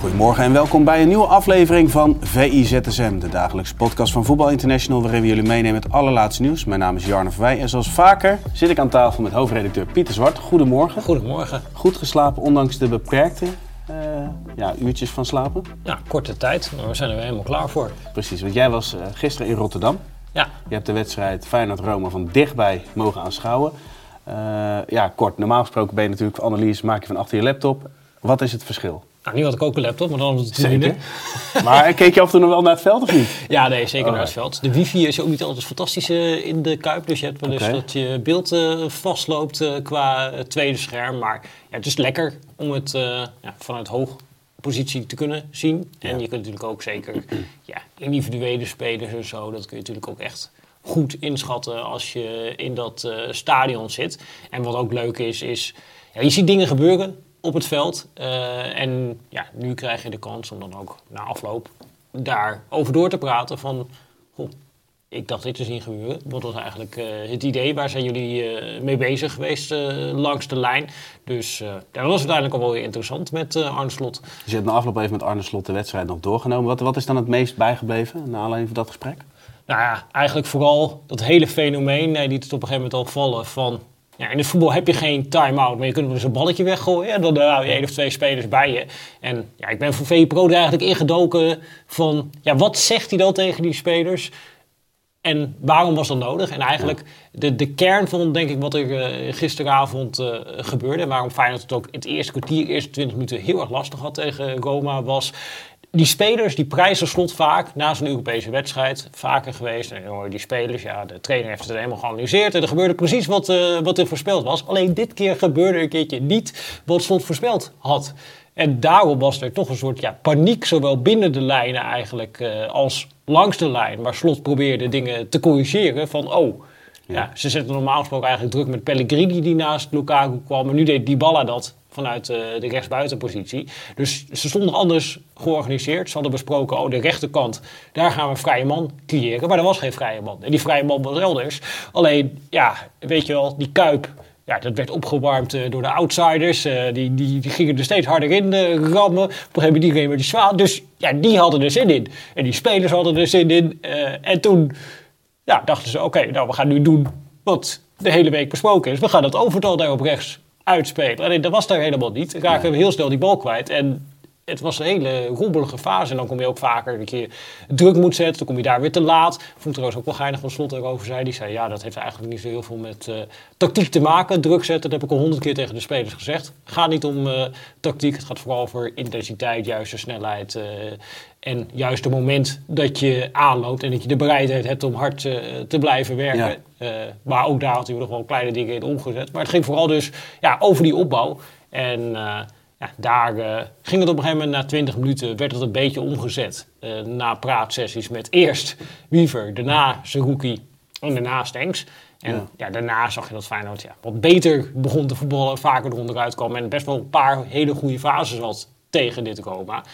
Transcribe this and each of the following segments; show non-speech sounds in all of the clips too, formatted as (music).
Goedemorgen en welkom bij een nieuwe aflevering van VIZSM, de dagelijkse podcast van Voetbal International, waarin we jullie meenemen met het allerlaatste nieuws. Mijn naam is Jarno Verwij en zoals vaker zit ik aan tafel met hoofdredacteur Pieter Zwart. Goedemorgen. Goedemorgen. Goed geslapen, ondanks de beperkte uh, ja, uurtjes van slapen? Ja, korte tijd, maar we zijn er weer helemaal klaar voor. Precies, want jij was uh, gisteren in Rotterdam. Ja. Je hebt de wedstrijd Feyenoord-Rome van dichtbij mogen aanschouwen. Uh, ja, kort, normaal gesproken ben je natuurlijk analyse, maak je van achter je laptop. Wat is het verschil? Nou, nu had ik ook een laptop, maar dan was het Zeker. (laughs) maar keek je af en toe nog wel naar het veld of niet? Ja, nee, zeker naar het veld. De wifi is ook niet altijd fantastisch uh, in de Kuip. Dus je hebt wel eens okay. dat je beeld uh, vastloopt uh, qua tweede scherm. Maar ja, het is lekker om het ja, vanuit hoog positie te kunnen zien. En je kunt natuurlijk ook zeker (clears throat) ja, individuele spelers en zo. Dat kun je natuurlijk ook echt goed inschatten als je in dat stadion zit. En wat ook leuk is, is ja, je ziet dingen gebeuren op het veld. Uh, en ja, nu krijg je de kans om dan ook na afloop daarover door te praten van... Goh, ik dacht dit te zien gebeuren. Wat was eigenlijk uh, het idee? Waar zijn jullie uh, mee bezig geweest langs de lijn? Dus dat was uiteindelijk al wel weer interessant met Arne Slot. Dus je hebt na afloop even met Arne Slot de wedstrijd nog doorgenomen. Wat, wat is dan het meest bijgebleven naar aanleiding van dat gesprek? Nou ja, eigenlijk vooral dat hele fenomeen, die het op een gegeven moment al vallen van... Ja, in het voetbal heb je geen time-out, maar je kunt wel eens een balletje weggooien. En dan hou je één of twee spelers bij je. En ja, ik ben voor VPRO er eigenlijk ingedoken van... Ja, wat zegt hij dan tegen die spelers? En waarom was dat nodig? En eigenlijk de, de kern van, denk ik, wat er uh, gisteravond uh, gebeurde... en waarom Feyenoord het ook in het eerste kwartier, eerste twintig minuten heel erg lastig had tegen Roma... was die spelers die prijzen slot vaak na zo'n Europese wedstrijd. Vaker geweest. En hoor die spelers, ja, de trainer heeft het helemaal geanalyseerd. En er gebeurde precies wat, uh, wat er voorspeld was. Alleen dit keer gebeurde een keertje niet wat slot voorspeld had. En daarom was er toch een soort ja, paniek, zowel binnen de lijnen eigenlijk uh, als langs de lijn. Waar slot probeerde dingen te corrigeren van, oh... Ja. ja ze zetten normaal gesproken eigenlijk druk met Pellegrini die naast Lukaku kwam. Maar nu deed Dybala dat vanuit uh, de rechtsbuitenpositie. Dus ze stonden anders georganiseerd. Ze hadden besproken, oh, de rechterkant, daar gaan we een vrije man creëren. Maar er was geen vrije man. En die vrije man was elders. Alleen, ja, weet je wel, die Kuip... Ja, dat werd opgewarmd uh, door de outsiders. Uh, die, die, die, gingen er steeds harder in uh, rammen. Op een gegeven moment die gingen die zwaar. Dus ja, die hadden er zin in. En die spelers hadden er zin in. en toen ja, dachten ze, oké, nou, we gaan nu doen wat de hele week besproken is. We gaan het overtal daar op rechts uitspelen. Alleen dat was daar helemaal niet. Raken we heel snel die bal kwijt. En het was een hele rommelige fase. En dan kom je ook vaker dat je druk moet zetten. Dan kom je daar weer te laat. Vond ik trouwens ook wel geinig van Slot erover zei. Die zei, ja, dat heeft eigenlijk niet zo heel veel met uh, tactiek te maken. Druk zetten, dat heb ik al honderd keer tegen de spelers gezegd. Het gaat niet om uh, tactiek. Het gaat vooral over intensiteit, juiste snelheid. Uh, en juist het moment dat je aanloopt en dat je de bereidheid hebt om hard te blijven werken. Ja. maar ook daar had hij nog wel kleine dingen in omgezet. Maar het ging vooral dus ja, over die opbouw. En ja, daar uh, ging het op een gegeven moment na 20 minuten, werd het een beetje omgezet. Uh, na praatsessies met eerst Wiever, daarna Zerouki en daarna Stenks. En ja. ja. daarna zag je dat Feyenoord ja, wat beter begon te voetballen, vaker eronder uitkwam. En best wel een paar hele goede fases had tegen dit Roma.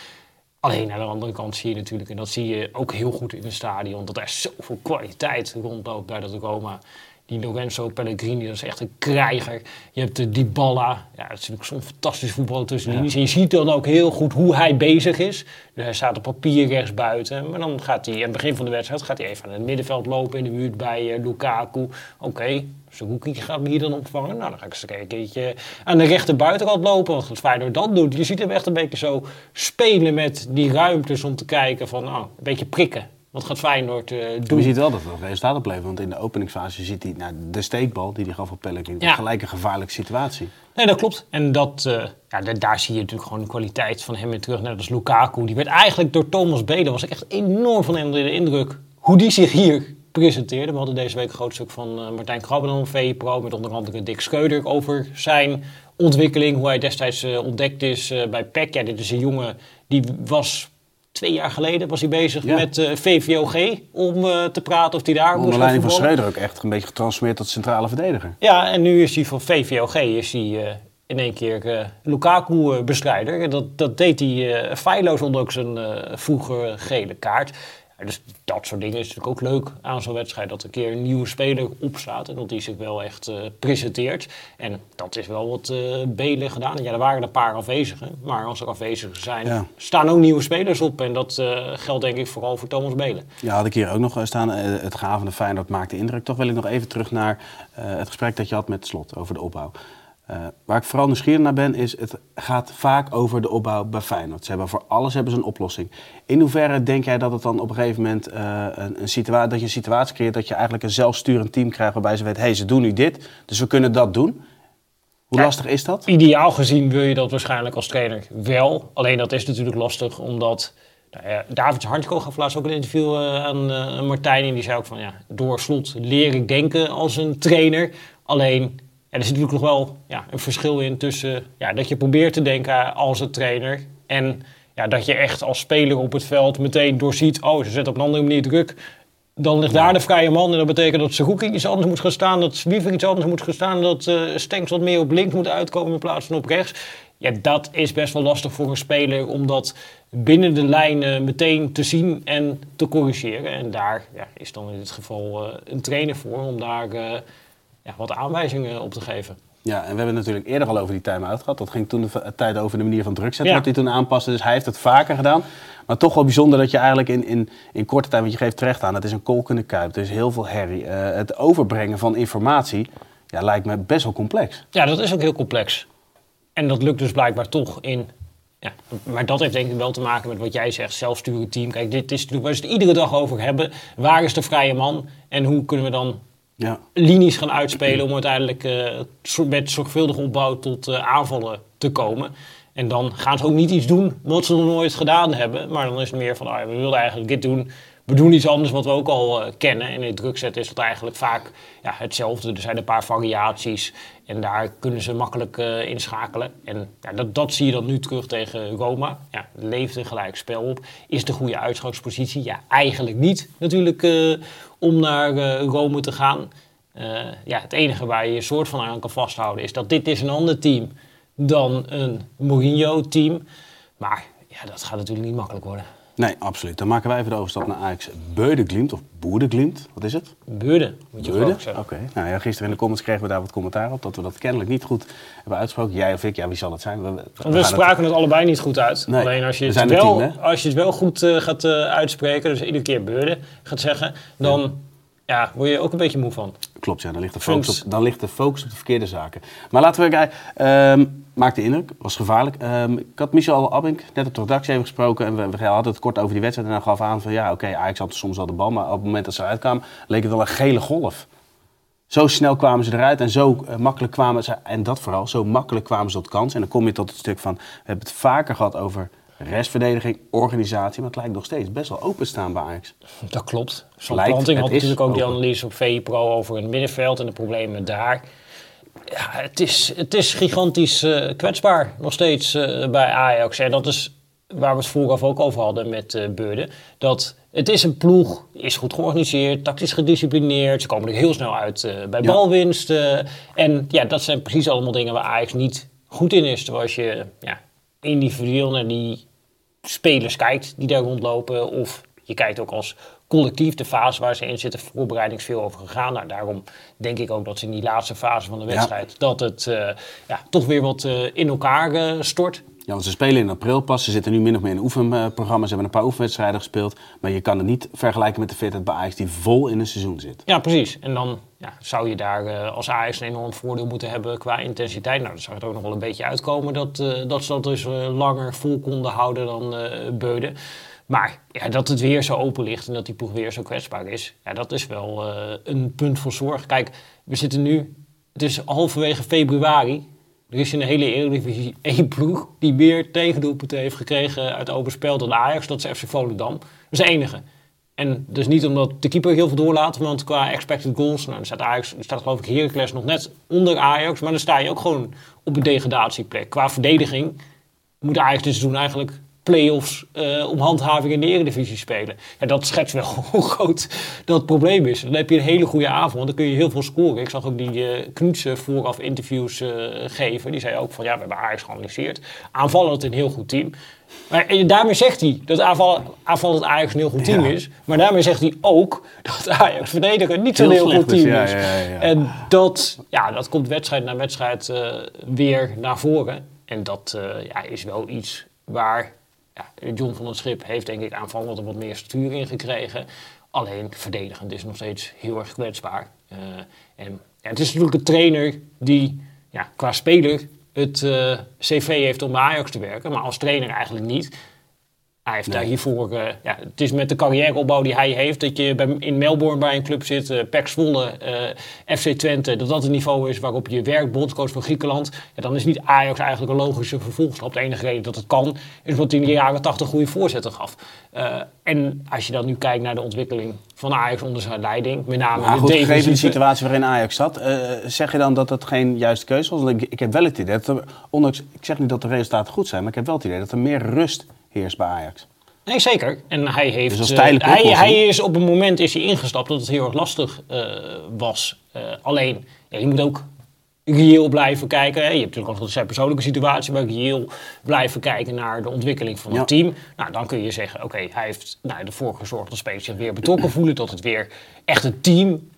Alleen aan de andere kant zie je natuurlijk, en dat zie je ook heel goed in het stadion, dat er zoveel kwaliteit rondloopt bij dat Roma. Die Lorenzo Pellegrini, dat is echt een krijger. Je hebt de Dybala, ja, dat is natuurlijk zo'n fantastisch voetballer tussen ja. En je ziet dan ook heel goed hoe hij bezig is. Dus hij staat op papier rechts buiten. Maar dan gaat hij, aan het begin van de wedstrijd, gaat hij even aan het middenveld lopen in de buurt bij uh, Lukaku. Oké, okay, Zerouki gaat me hier dan opvangen. Nou, dan ga ik eens een keertje aan de rechter buitenkant lopen. Wat het Feyenoord dan doet. Je ziet hem echt een beetje zo spelen met die ruimtes om te kijken van, oh, een beetje prikken. Wat gaat Feyenoord uh, doen? Je ziet wel dat het resultaat oplevert. Want in de openingsfase ziet hij nou, de steekbal die hij gaf op Pellegrini. Ja. Gelijk een gevaarlijke situatie. Nee, dat klopt. En dat, uh, ja, daar zie je natuurlijk gewoon de kwaliteit van hem weer terug. Net als Lukaku. Die werd eigenlijk door Thomas Beden, was ik echt enorm van hem de indruk. Hoe die zich hier presenteerde. We hadden deze week een groot stuk van uh, Martijn Krabben van VE Pro. Met onder andere Dick Scheuder over zijn ontwikkeling, hoe hij destijds eh, ontdekt is eh, bij PEC. Ja, dit is een jongen die was twee jaar geleden was hij bezig Ja. met eh, VVOG om eh, te praten of hij daar moest Onder leiding van. Schreuder ook echt een beetje getransformeerd tot centrale verdediger. Ja, en nu is hij van VVOG is hij, eh, in één keer Lukaku-bestrijder. Dat, dat deed hij feilloos, ondanks een eh vroeger gele kaart. Dus dat soort dingen is natuurlijk ook leuk aan zo'n wedstrijd. Dat een keer een nieuwe speler opstaat en dat die zich wel echt eh, presenteert. En dat is wel wat eh Belen gedaan. Ja, er waren een paar afwezigen. Maar als er afwezigen zijn, Ja. staan ook nieuwe spelers op. En dat eh, geldt denk ik vooral voor Thomas Belen. Ja, had ik hier ook nog staan. Het gavende Feyenoord maakte indruk. Toch wil ik nog even terug naar het gesprek dat je had met Slot over de opbouw. Eh, waar ik vooral nieuwsgierig naar ben, is het gaat vaak over de opbouw bij Feyenoord. Ze hebben voor alles hebben ze een oplossing. In hoeverre denk jij dat het dan op een gegeven moment eh, een, een situatie, dat je een situatie creëert dat je eigenlijk een zelfsturend team krijgt waarbij ze weten, hé, ze doen nu dit, dus we kunnen dat doen. Hoe Ja. lastig is dat? Ideaal gezien wil je dat waarschijnlijk als trainer wel. Alleen dat is natuurlijk lastig omdat... Nou ja, David Hartko gaf laatst ook een interview eh, aan Martijn. En die zei ook van ja, door slot leer ik denken als een trainer. Alleen er zit natuurlijk nog wel ja, een verschil in tussen ja, dat je probeert te denken als een trainer. En ja, dat je echt als speler op het veld meteen doorziet. Oh, ze zetten op een andere manier druk. Dan ligt daar de vrije man en dat betekent dat Zerouki iets anders moet gaan staan, dat Wiever iets anders moet gaan staan, dat eh Stenks wat meer op links moet uitkomen in plaats van op rechts. Ja, dat is best wel lastig voor een speler om dat binnen de lijnen meteen te zien en te corrigeren. En daar ja, is dan in dit geval eh, een trainer voor om daar eh, ja, wat aanwijzingen op te geven. Ja, en we hebben het natuurlijk eerder al over die time-out gehad. Dat ging toen de v- tijd over de manier van druk zetten, Ja. wat hij toen aanpaste. Dus hij heeft het vaker gedaan. Maar toch wel bijzonder dat je eigenlijk in, in, in korte tijd, want je geeft terecht aan, het is een kolkende kuip, er is heel veel herrie. Eh, het overbrengen van informatie ja, lijkt me best wel complex. Ja, dat is ook heel complex. En dat lukt dus blijkbaar toch in. Ja, maar dat heeft denk ik wel te maken met wat jij zegt, zelfsturend team. Kijk, dit is natuurlijk waar ze het iedere dag over hebben. Waar is de vrije man en hoe kunnen we dan Ja, linies gaan uitspelen om uiteindelijk eh, met zorgvuldige opbouw tot eh, aanvallen te komen. En dan gaan ze ook niet iets doen wat ze nog nooit gedaan hebben. Maar dan is het meer van, ah, we wilden eigenlijk dit doen. We doen iets anders wat we ook al eh, kennen. En in het druk zetten is dat eigenlijk vaak ja, hetzelfde. Er zijn een paar variaties en daar kunnen ze makkelijk eh, inschakelen. En ja, dat, dat zie je dan nu terug tegen Roma. Ja, leeft een gelijk spel op. Is de goede uitgangspositie? Ja, eigenlijk niet natuurlijk eh, om naar Rome te gaan. Ja, het enige waar je je soort van aan kan vasthouden is dat dit is een ander team dan een Mourinho-team. Maar ja, dat gaat natuurlijk niet makkelijk worden. Nee, absoluut. Dan maken wij even de overstap naar Ajax Beudeglimt of Boerdeglimt. Wat is het? Beurden, moet je Beurde? zeggen. Oké. Nou ja, gisteren in de comments kregen we daar wat commentaar op. Dat we dat kennelijk niet goed hebben uitgesproken. Jij of ik, ja, wie zal het zijn? We, we- we het- spraken het allebei niet goed uit. Nee, Alleen als je, het wel, team, als je het wel goed eh, gaat eh, uitspreken, dus iedere keer beurden gaat zeggen, dan ja, word je ook een beetje moe van. Klopt, ja. Dan ligt, de focus op, dan ligt de focus op de verkeerde zaken. Maar laten we kijken. ehm maakte indruk, was gevaarlijk. Ehm, ik had Michel Abink net op de redactie even gesproken. En we, we hadden het kort over die wedstrijd. En hij gaf aan van ja, oké, Ajax had soms wel de bal. Maar op het moment dat ze eruit kwamen, leek het wel een gele golf. Zo snel kwamen ze eruit en zo eh, makkelijk kwamen ze, en dat vooral, zo makkelijk kwamen ze tot kans. En dan kom je tot het stuk van, we hebben het vaker gehad over restverdediging, organisatie. Maar het lijkt nog steeds best wel openstaan bij Ajax. Dat klopt. Van Lijkt, Planting had natuurlijk ook die analyse op VI Pro over het middenveld en de problemen daar. Ja, het is, het is gigantisch eh, kwetsbaar nog steeds eh, bij Ajax. En dat is waar we het vooraf ook over hadden met eh Beurden. Dat het is een ploeg, is goed georganiseerd, tactisch gedisciplineerd. Ze komen er heel snel uit eh, bij Ja. balwinst. en ja, dat zijn precies allemaal dingen waar Ajax niet goed in is. Terwijl als je ja, individueel naar die spelers kijkt die daar rondlopen. Of je kijkt ook als collectief de fase waar ze in zitten. Voorbereiding is veel over gegaan. Nou, daarom denk ik ook dat ze in die laatste fase van de wedstrijd... dat het eh, ja, toch weer wat eh, in elkaar eh, stort. Ja, want ze spelen in april pas. Ze zitten nu min of meer in een oefenprogramma. Ze hebben een paar oefenwedstrijden gespeeld. Maar je kan het niet vergelijken met de fitheid bij Ajax die vol in een seizoen zit. Ja, precies. En dan ja, zou je daar eh, als Ajax een enorm voordeel moeten hebben qua intensiteit. Nou, dan zou het ook nog wel een beetje uitkomen dat, eh, dat ze dat dus eh, langer vol konden houden dan Beuden. Maar ja, dat het weer zo open ligt en dat die ploeg weer zo kwetsbaar is, ja, dat is wel een punt van zorg. Kijk, we zitten nu, het is halverwege februari. Er is in de hele Eredivisie (laughs) één ploeg die meer tegendoelpunten heeft gekregen uit open spel dan Ajax. Dat is FC Volendam. Dat is de enige. En dus niet omdat de keeper heel veel doorlaat, want qua expected goals, nou, dan staat, Ajax, dan staat geloof ik Heracles nog net onder Ajax, maar dan sta je ook gewoon op een degradatieplek. Qua verdediging moet Ajax dit seizoen eigenlijk play-offs uh, om handhaving in de Eredivisie spelen. Ja, dat schetst wel (laughs) hoe groot dat probleem is. Dan heb je een hele goede avond, dan kun je heel veel scoren. Ik zag ook die uh, Knutsen vooraf interviews uh, geven. Die zei ook van ja, we hebben Ajax geanalyseerd. Aanvallend een heel goed team. Maar daarmee zegt hij dat aanval, aanvallend Ajax een heel goed team is. Maar daarmee zegt hij ook dat (laughs) Ajax verdedigen niet zo'n heel, heel goed team is. Ja, ja, en dat, ja, dat komt wedstrijd na wedstrijd weer naar voren. En dat ja, is wel iets waar ja, John van het Schip heeft denk ik aanvallend wat meer stuur in gekregen. Alleen verdedigend is nog steeds heel erg kwetsbaar. Uh, en het is natuurlijk een trainer die ja, qua speler het uh, cv heeft om bij Ajax te werken, maar als trainer eigenlijk niet. Hij heeft daar hiervoor, uh, ja, het is met de carrièreopbouw die hij heeft, dat je bij, in Melbourne bij een club zit, uh, PEC Zwolle, uh, FC Twente, dat dat het niveau is waarop je werkt, bondscoach van Griekenland. Ja, dan is niet Ajax eigenlijk een logische vervolgstap. De enige reden dat het kan, is omdat hij in de jaren 80 goede voorzetten gaf. en als je dan nu kijkt naar de ontwikkeling van Ajax onder zijn leiding, met name maar goed, de gegeven de situatie waarin Ajax zat, zeg je dan dat dat geen juiste keuze was? Ik, ik heb wel het idee, dat er, ondanks, ik zeg niet dat de resultaten goed zijn, maar ik heb wel het idee dat er meer rust heerst bij Ajax. Nee, zeker. En hij heeft. Dus uh, hij, hij, is op een moment is hij ingestapt dat het heel erg lastig uh, was. Uh, alleen, ja, je moet ook reëel blijven kijken. Je hebt natuurlijk altijd zijn persoonlijke situatie, maar reëel blijven kijken naar de ontwikkeling van het team. Nou, dan kun je zeggen, oké, hij heeft nou, ervoor gezorgd dat spelers zich weer betrokken voelen, dat het weer echt een team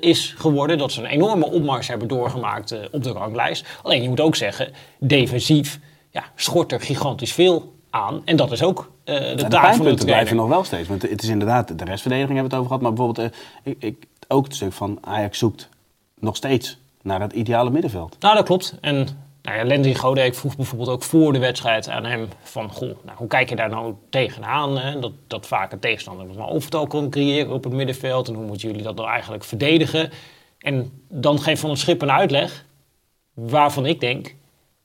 is geworden, dat ze een enorme opmars hebben doorgemaakt op de ranglijst. Alleen je moet ook zeggen, defensief ja, schort er gigantisch veel aan. En dat is ook uh, de, ja, de pijnpunten blijven nog wel steeds. Want het is inderdaad, de restverdediging hebben we het over gehad. Maar bijvoorbeeld, uh, ik, ik, ook het stuk van Ajax zoekt nog steeds naar het ideale middenveld. Nou, dat klopt. En nou ja, Lendy Godek vroeg bijvoorbeeld ook voor de wedstrijd aan hem van... Goh, nou, hoe kijk je daar nou tegenaan? Hè? Dat, dat vaak een tegenstander een overtal kan creëren op het middenveld. En hoe moeten jullie dat nou eigenlijk verdedigen? En dan geeft Van het Schip een uitleg waarvan ik denk...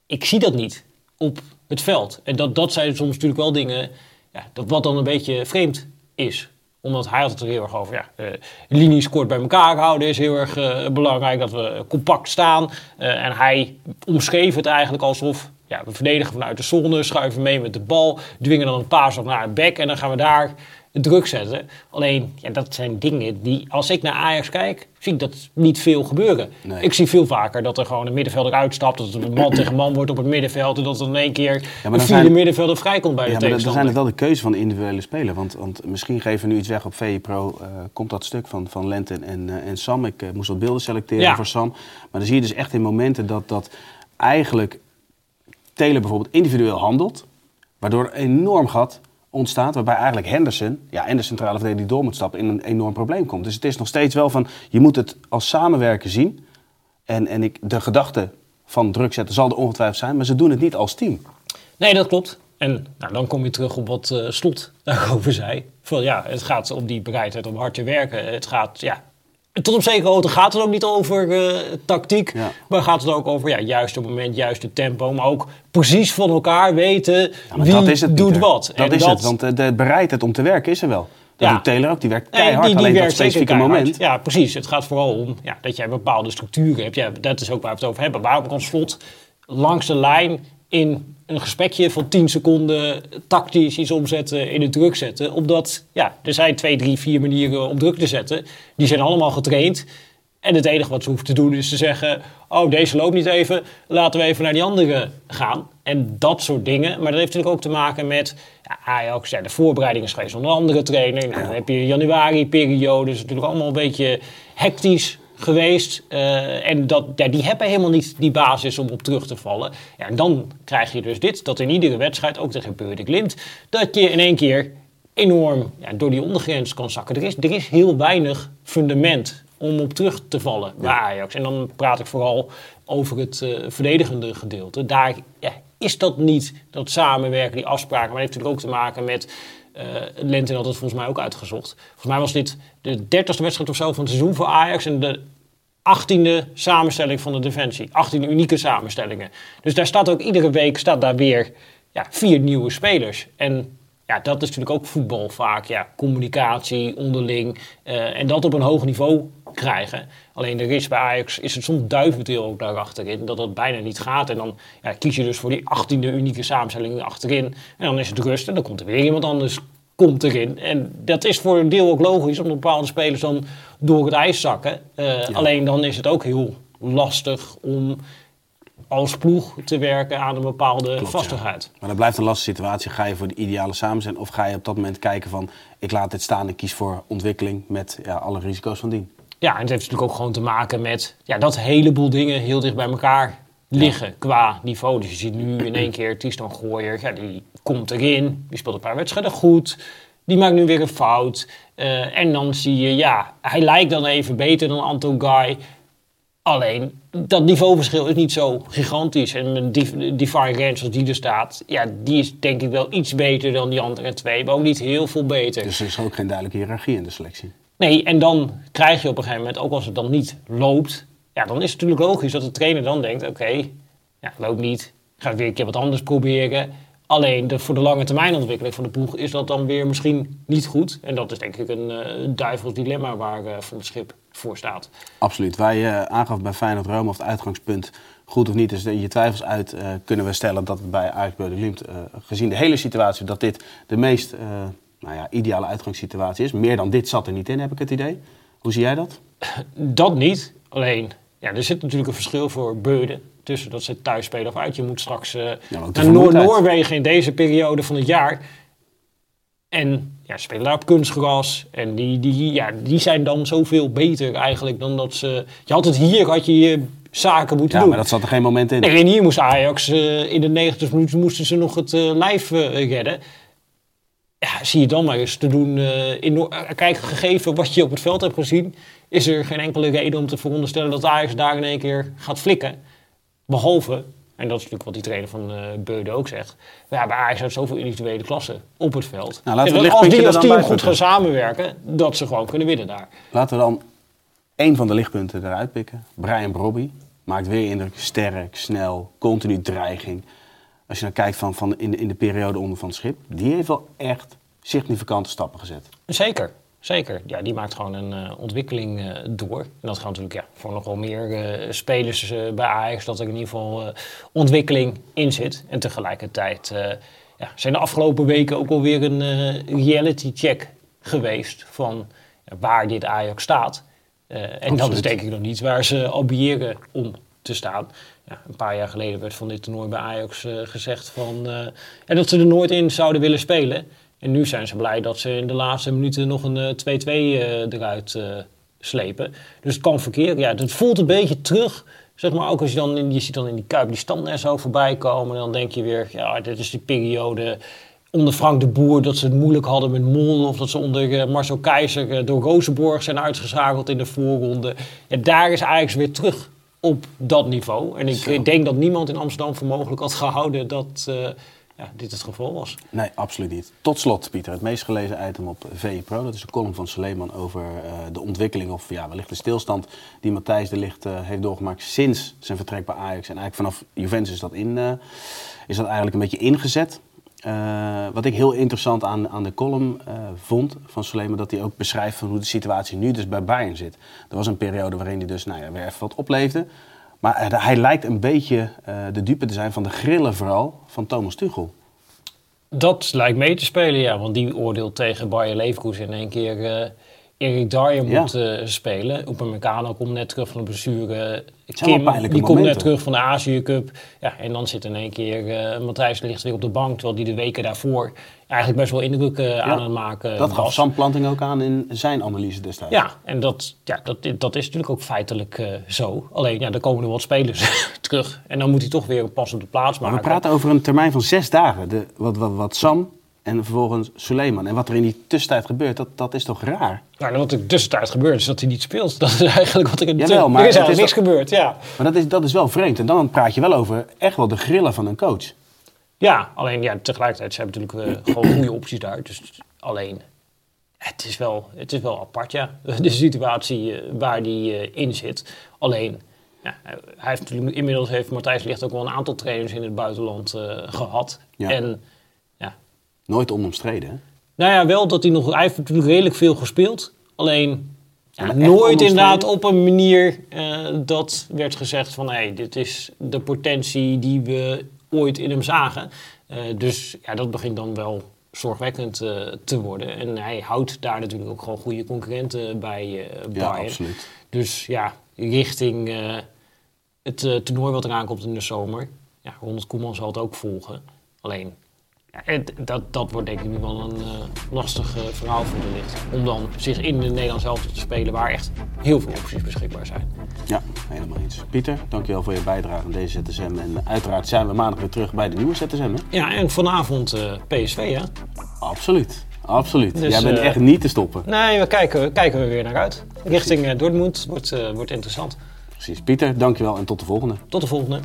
Ik zie dat niet op het veld. En dat, dat zijn soms natuurlijk wel dingen, ja, dat wat dan een beetje vreemd is omdat hij had het er heel erg over. Ja, uh, linies kort bij elkaar houden is heel erg uh, belangrijk. Dat we compact staan. Uh, en hij omschreef het eigenlijk alsof ja, we verdedigen vanuit de zone, schuiven mee met de bal, dwingen dan een paas op naar het bek en dan gaan we daar druk zetten. Alleen, ja, dat zijn dingen die, als ik naar Ajax kijk, zie ik dat niet veel gebeuren. Ik zie veel vaker dat er gewoon een middenvelder uitstapt, dat het een man tegen man wordt op het middenveld en dat er in één keer ja, een vierde middenvelder vrijkomt bij de tegenstander. Ja, dan zijn het wel de keuze van de individuele speler. Want, want misschien geven we nu iets weg op VE Pro, uh, komt dat stuk van, van Lente en, uh, en Sam. Ik uh, moest wat beelden selecteren voor Sam. Maar dan zie je dus echt in momenten dat, dat eigenlijk Taylor bijvoorbeeld individueel handelt, waardoor een enorm gat ontstaat. Waarbij eigenlijk Henderson, ja, en de centrale verdediger die door moet stappen, in een enorm probleem komt. Dus het is nog steeds wel van, je moet het als samenwerken zien. En, en ik, de gedachte van druk zetten zal er ongetwijfeld zijn, maar ze doen het niet als team. Nee, dat klopt. En nou, dan kom je terug op wat uh, Slot (laughs) daarover zei. Van, ja, het gaat om die bereidheid om hard te werken. Het gaat ja, tot op zekere hoogte gaat het ook niet over uh, tactiek, maar gaat het ook over ja, juiste moment, juiste tempo, maar ook precies van elkaar weten wie dat is het doet wat. Dat is het, want de bereidheid om te werken is er wel. Dat ja. doet Taylor ook, die werkt keihard, die, die alleen dat specifieke moment. Ja, precies. Het gaat vooral om ja, dat jij bepaalde structuren hebt. Ja, dat is ook waar we het over hebben. Waarom kan Slot langs de lijn in een gesprekje van 10 seconden tactisch iets omzetten in het druk zetten. Omdat ja, er zijn twee, drie, vier manieren om druk te zetten. Die zijn allemaal getraind. En het enige wat ze hoeft te doen is te zeggen: Oh, deze loopt niet even, laten we even naar die andere gaan. En dat soort dingen. Maar dat heeft natuurlijk ook te maken met ja, Ajax. Ja, de voorbereiding is geweest onder andere trainer. Nou, dan heb je januari-periode. Dus natuurlijk allemaal een beetje hectisch geweest. Uh, en dat, ja, die hebben helemaal niet die basis om op terug te vallen. Ja, en dan krijg je dus dit, dat in iedere wedstrijd, ook tegen Beurde Glimt, dat je in één keer enorm ja, door die ondergrens kan zakken. Er is, er is heel weinig fundament om op terug te vallen bij Ajax. En dan praat ik vooral over het uh, verdedigende gedeelte. Daar ja, is dat niet, dat samenwerken, die afspraken. Maar dat heeft natuurlijk ook te maken met... Uh, had het volgens mij ook uitgezocht. Volgens mij was dit de dertigste wedstrijd of zo van het seizoen voor Ajax. En de achttiende samenstelling van de Defensie. 18 unieke samenstellingen. Dus daar staat ook iedere week staat daar weer ja, vier nieuwe spelers. En ja, dat is natuurlijk ook voetbal vaak. Ja, communicatie onderling eh, en dat op een hoog niveau krijgen. Alleen de is bij Ajax is het soms duivendeel ook daar achterin, dat dat bijna niet gaat. En dan ja, kies je dus voor die achttiende unieke samenstelling achterin. En dan is het rust en dan komt er weer iemand anders komt erin. En dat is voor een deel ook logisch, omdat bepaalde spelers dan door het ijs zakken. Uh, Alleen dan is het ook heel lastig om als ploeg te werken aan een bepaalde Klopt, vastigheid. Ja. Maar dat blijft een lastige situatie. Ga je voor de ideale samenzijn of ga je op dat moment kijken van... ik laat dit staan en kies voor ontwikkeling met ja, alle risico's van dien? Ja, en het heeft natuurlijk ook gewoon te maken met ja, dat een heleboel dingen heel dicht bij elkaar liggen qua niveau. Dus je ziet nu in één keer Tristan Gooier, ja, die komt erin, die speelt een paar wedstrijden goed... Die maakt nu weer een fout. Uh, en dan zie je, ja, hij lijkt dan even beter dan Anton Guy. Alleen, dat niveauverschil is niet zo gigantisch. En die Divine Range zoals die er staat, ja, die is denk ik wel iets beter dan die andere twee. Maar ook niet heel veel beter. Dus er is ook geen duidelijke hiërarchie in de selectie. Nee, en dan krijg je op een gegeven moment, ook als het dan niet loopt... Ja, dan is het natuurlijk logisch dat de trainer dan denkt, oké, ja, loopt niet. Ga weer een keer wat anders proberen. Alleen voor de lange termijn ontwikkeling van de ploeg is dat dan weer misschien niet goed. En dat is denk ik een uh, duivels dilemma waar uh, Van het Schip voor staat. Absoluut. Je uh, aangaf bij Feyenoord Rome of het uitgangspunt goed of niet is je twijfels uit kunnen we stellen dat bij Ajax Bode gezien de hele situatie dat dit de meest nou ja, ideale uitgangssituatie is. Meer dan dit zat er niet in, heb ik het idee. Hoe zie jij dat? (laughs) Dat niet. Alleen, ja, er zit natuurlijk een verschil voor Beuden tussen dat ze thuis spelen of uit. Je moet straks uh, naar Noor-Noorwegen in deze periode van het jaar. En ja, ze spelen daar op kunstgras. En die, die, ja, die zijn dan zoveel beter eigenlijk dan dat ze... Je had het hier, had je je zaken moeten ja, doen. maar dat zat er geen moment in. Nee, en hier moest Ajax uh, in de 90 minuten moesten ze nog het uh, lijf redden. Ja, zie je dan maar eens te doen. in Kijk, gegeven wat je op het veld hebt gezien... is er geen enkele reden om te veronderstellen dat Ajax daar in één keer gaat flikken. Behalve, en dat is natuurlijk wat die trainer van uh, Beude ook zegt. Ja, bij Ajax zijn zoveel individuele klassen op het veld. Nou, en als die als team goed gaan samenwerken, dat ze gewoon kunnen winnen daar. Laten we dan één van de lichtpunten eruit pikken. Brian Brobby maakt weer indruk. Sterk, snel, continu dreiging. Als je nou kijkt van, van in, in de periode onder Van Schip. Die heeft wel echt significante stappen gezet. Zeker. Zeker, ja, die maakt gewoon een uh, ontwikkeling uh, door. En dat gaat natuurlijk ja, voor nog wel meer uh, spelers bij Ajax, dat er in ieder geval ontwikkeling in zit. En tegelijkertijd ja, zijn de afgelopen weken ook alweer een reality check geweest van waar dit Ajax staat. en dat is denk ik nog niet waar ze ambiëren om te staan. Ja, een paar jaar geleden werd van dit toernooi bij Ajax gezegd van, en dat ze er nooit in zouden willen spelen. En nu zijn ze blij dat ze in de laatste minuten nog een 2-2 uh, eh, eruit slepen. Dus het kan verkeerd. Ja, het voelt een beetje terug. Zeg maar ook als je dan je ziet dan in die Kuip die stand er zo voorbij komen. Dan denk je weer, ja, dit is die periode onder Frank de Boer dat ze het moeilijk hadden met Mol. Of dat ze onder Marcel Keizer door Rozenborg zijn uitgeschakeld in de voorronde. Ja, daar is Ajax weer terug op dat niveau. En ik denk dat niemand in Amsterdam voor mogelijk had gehouden dat ja, dit het geval was. Nee, absoluut niet. Tot slot, Pieter, het meest gelezen item op VE Pro. Dat is de column van Suleiman over uh, de ontwikkeling of ja, wellicht de stilstand die Matthijs de Ligt uh, heeft doorgemaakt sinds zijn vertrek bij Ajax. En eigenlijk vanaf Juventus is dat, in, is dat eigenlijk een beetje ingezet. Wat ik heel interessant aan, aan de column vond van Suleiman, dat hij ook beschrijft van hoe de situatie nu dus bij Bayern zit. Er was een periode waarin hij dus nou ja, weer even wat opleefde. Maar hij lijkt een beetje de dupe te zijn van de grillen vooral van Thomas Tuchel. Dat lijkt mee te spelen, ja. Want die oordeelt tegen Bayer Leverkusen in één keer... Erik Dyer moet ja. uh, spelen. Upamecano komt net terug van de blessure. Kim, die komt net terug van de Azië Cup. Ja, en dan zit in één keer uh, Matthijs ligt weer op de bank... terwijl die de weken daarvoor eigenlijk best wel indruk uh, ja, aan het maken Dat gaf Sam Planting ook aan in zijn analyse destijds. Ja, en dat, ja, dat, dat is natuurlijk ook feitelijk uh, zo. Alleen, ja, er komen er wat spelers (laughs) terug. En dan moet hij toch weer een passende plaats maken. Maar we praten over een termijn van zes dagen. De, wat, wat, wat Sam en vervolgens Suleiman. En wat er in die tussentijd gebeurt, dat, dat is toch raar? Nou, wat er tussentijd gebeurt, is dat hij niet speelt. (laughs) Dat is eigenlijk wat er in de Jawel, maar er is eigenlijk niks gebeurd, ja. Maar dat is, dat is wel vreemd. En dan praat je wel over echt wel de grillen van een coach. Ja, alleen ja, tegelijkertijd zijn natuurlijk uh, (clears throat) gewoon goede opties daar. Dus alleen, het is wel, het is wel apart, ja. (laughs) De situatie uh, waar die uh, in zit. Alleen, ja, hij heeft natuurlijk, inmiddels heeft Matthijs Licht ook wel een aantal trainers in het buitenland gehad. Ja. En Nooit onomstreden, hè? Nou ja, wel dat hij nog... Hij heeft natuurlijk redelijk veel gespeeld. Alleen ja, nooit inderdaad op een manier eh, dat werd gezegd van... Hé, dit is de potentie die we ooit in hem zagen. Eh, dus ja, dat begint dan wel zorgwekkend eh, te worden. En hij houdt daar natuurlijk ook gewoon goede concurrenten bij Ja, Bayern. absoluut. Dus ja, richting het toernooi wat eraan komt in de zomer. Ja, Ronald Koeman zal het ook volgen. Alleen, ja, het- dat, dat wordt denk ik nu wel een eh, lastig eh, verhaal voor de licht. Om dan zich in de Nederlands elftal te spelen waar echt heel veel opties beschikbaar zijn. Ja, helemaal eens. Pieter, dankjewel voor je bijdrage aan deze ZSM. En uiteraard zijn we maandag weer terug bij de nieuwe ZSM, hè? Ja, en vanavond eh, PSV, hè? Absoluut. Absoluut. Dus, Jij bent echt niet te stoppen. Nee, we kijken, kijken we weer naar uit. Richting Dortmund wordt, wordt interessant. Precies. Pieter, dankjewel en tot de volgende. Tot de volgende.